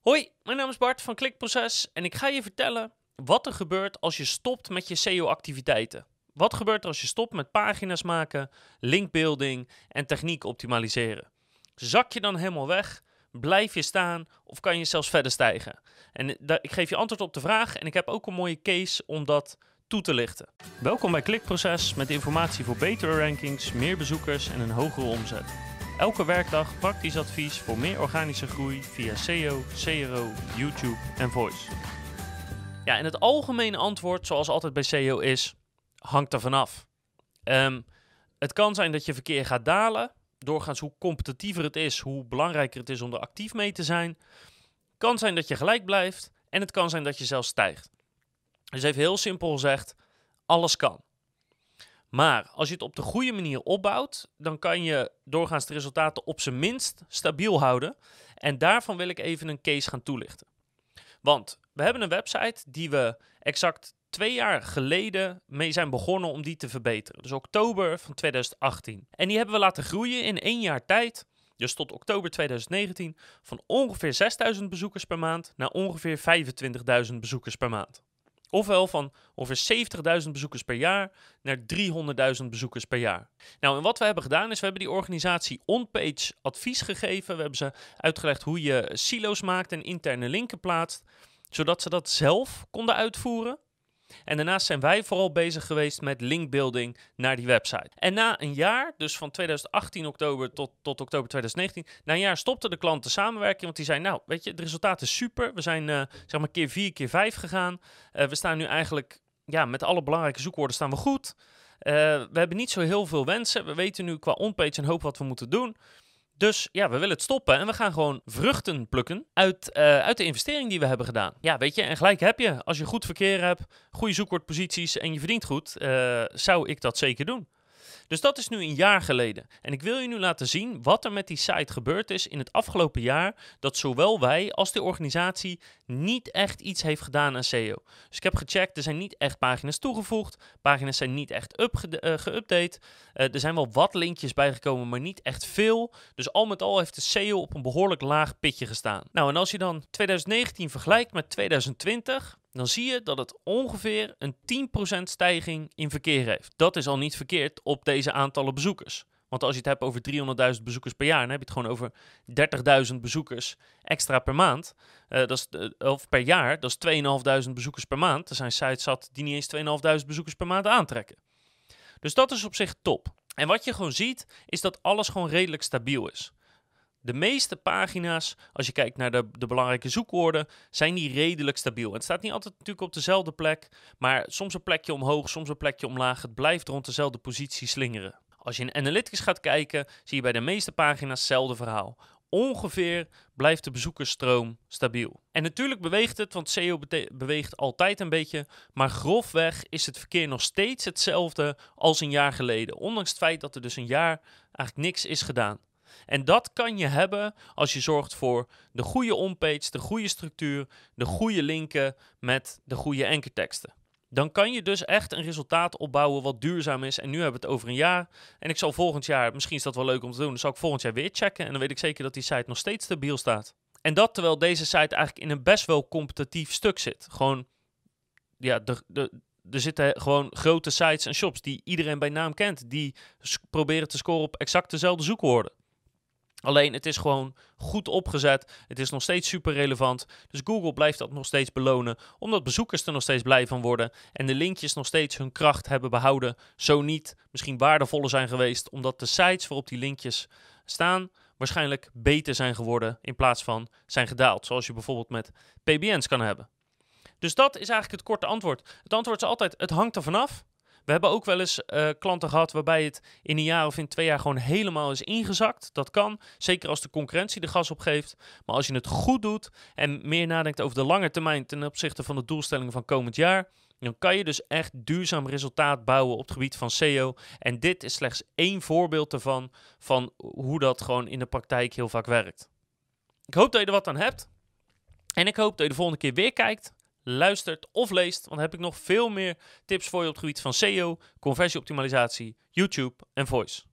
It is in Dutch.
Hoi, mijn naam is Bart van Klikproces en ik ga je vertellen wat er gebeurt als je stopt met je SEO-activiteiten. Wat gebeurt er als je stopt met pagina's maken, linkbuilding en techniek optimaliseren? Zak je dan helemaal weg? Blijf je staan of kan je zelfs verder stijgen? En ik geef je antwoord op de vraag en ik heb ook een mooie case om dat toe te lichten. Welkom bij Klikproces met informatie voor betere rankings, meer bezoekers en een hogere omzet. Elke werkdag praktisch advies voor meer organische groei via SEO, CRO, YouTube en Voice. Ja, en het algemene antwoord, zoals altijd bij SEO, is: hangt er vanaf. Um, het kan zijn dat je verkeer gaat dalen. Doorgaans hoe competitiever het is, hoe belangrijker het is om er actief mee te zijn. Kan zijn dat je gelijk blijft en het kan zijn dat je zelfs stijgt. Dus even heel simpel gezegd, alles kan. Maar als je het op de goede manier opbouwt, dan kan je doorgaans de resultaten op zijn minst stabiel houden. En daarvan wil ik even een case gaan toelichten. Want we hebben een website die we exact twee jaar geleden mee zijn begonnen om die te verbeteren. Dus oktober van 2018. En die hebben we laten groeien in één jaar tijd. Dus tot oktober 2019 van ongeveer 6000 bezoekers per maand naar ongeveer 25.000 bezoekers per maand. Ofwel van ongeveer 70.000 bezoekers per jaar naar 300.000 bezoekers per jaar. Nou, en wat we hebben gedaan is, we hebben die organisatie on-page advies gegeven. We hebben ze uitgelegd hoe je silo's maakt en interne linken plaatst, zodat ze dat zelf konden uitvoeren. En daarnaast zijn wij vooral bezig geweest met linkbuilding naar die website. En na een jaar, dus van 2018 oktober tot, tot oktober 2019, na een jaar stopte de klant de samenwerking. Want die zei, nou, weet je, het resultaat is super. We zijn uh, zeg maar keer vier, keer vijf gegaan. Uh, we staan nu eigenlijk, ja, met alle belangrijke zoekwoorden staan we goed. Uh, we hebben niet zo heel veel wensen. We weten nu qua onpage een hoop wat we moeten doen. Dus ja, we willen het stoppen en we gaan gewoon vruchten plukken uit, uh, uit de investering die we hebben gedaan. Ja, weet je, en gelijk heb je. Als je goed verkeer hebt, goede zoekwoordposities en je verdient goed, uh, zou ik dat zeker doen. Dus dat is nu een jaar geleden. En ik wil je nu laten zien wat er met die site gebeurd is in het afgelopen jaar. Dat zowel wij als de organisatie niet echt iets heeft gedaan aan SEO. Dus ik heb gecheckt, er zijn niet echt pagina's toegevoegd. Pagina's zijn niet echt uh, geüpdate. Uh, er zijn wel wat linkjes bijgekomen, maar niet echt veel. Dus al met al heeft de SEO op een behoorlijk laag pitje gestaan. Nou, en als je dan 2019 vergelijkt met 2020, dan zie je dat het ongeveer een 10% stijging in verkeer heeft. Dat is al niet verkeerd op deze aantallen bezoekers. Want als je het hebt over 300.000 bezoekers per jaar, dan heb je het gewoon over 30.000 bezoekers extra per maand. Uh, dat is, uh, of per jaar, dat is 2.500 bezoekers per maand. Er zijn sites zat die niet eens 2.500 bezoekers per maand aantrekken. Dus dat is op zich top. En wat je gewoon ziet, is dat alles gewoon redelijk stabiel is. De meeste pagina's, als je kijkt naar de, de, belangrijke zoekwoorden, zijn die redelijk stabiel. Het staat niet altijd natuurlijk op dezelfde plek, maar soms een plekje omhoog, soms een plekje omlaag. Het blijft rond dezelfde positie slingeren. Als je in Analytics gaat kijken, zie je bij de meeste pagina's hetzelfde verhaal. Ongeveer blijft de bezoekersstroom stabiel. En natuurlijk beweegt het, want SEO beweegt altijd een beetje, maar grofweg is het verkeer nog steeds hetzelfde als een jaar geleden. Ondanks het feit dat er dus een jaar eigenlijk niks is gedaan. En dat kan je hebben als je zorgt voor de goede onpage, de goede structuur, de goede linken met de goede ankerteksten. Dan kan je dus echt een resultaat opbouwen wat duurzaam is. En nu hebben we het over een jaar. En ik zal volgend jaar, misschien is dat wel leuk om te doen, dan zal ik volgend jaar weer checken. En dan weet ik zeker dat die site nog steeds stabiel staat. En dat terwijl deze site eigenlijk in een best wel competitief stuk zit. Gewoon, ja, er zitten gewoon grote sites en shops die iedereen bij naam kent. Die proberen te scoren op exact dezelfde zoekwoorden. Alleen het is gewoon goed opgezet. Het is nog steeds super relevant. Dus Google blijft dat nog steeds belonen. Omdat bezoekers er nog steeds blij van worden. En de linkjes nog steeds hun kracht hebben behouden. Zo niet misschien waardevoller zijn geweest. Omdat de sites waarop die linkjes staan waarschijnlijk beter zijn geworden. In plaats van zijn gedaald. Zoals je bijvoorbeeld met PBN's kan hebben. Dus dat is eigenlijk het korte antwoord. Het antwoord is altijd: het hangt er vanaf. We hebben ook wel eens uh, klanten gehad waarbij het in een jaar of in twee jaar gewoon helemaal is ingezakt. Dat kan, zeker als de concurrentie de gas opgeeft. Maar als je het goed doet en meer nadenkt over de lange termijn ten opzichte van de doelstellingen van komend jaar, dan kan je dus echt duurzaam resultaat bouwen op het gebied van SEO. En dit is slechts één voorbeeld ervan, van hoe dat gewoon in de praktijk heel vaak werkt. Ik hoop dat je er wat aan hebt. En ik hoop dat je de volgende keer weer kijkt luistert of leest. Want dan heb ik nog veel meer tips voor je op het gebied van SEO, conversieoptimalisatie, YouTube en voice.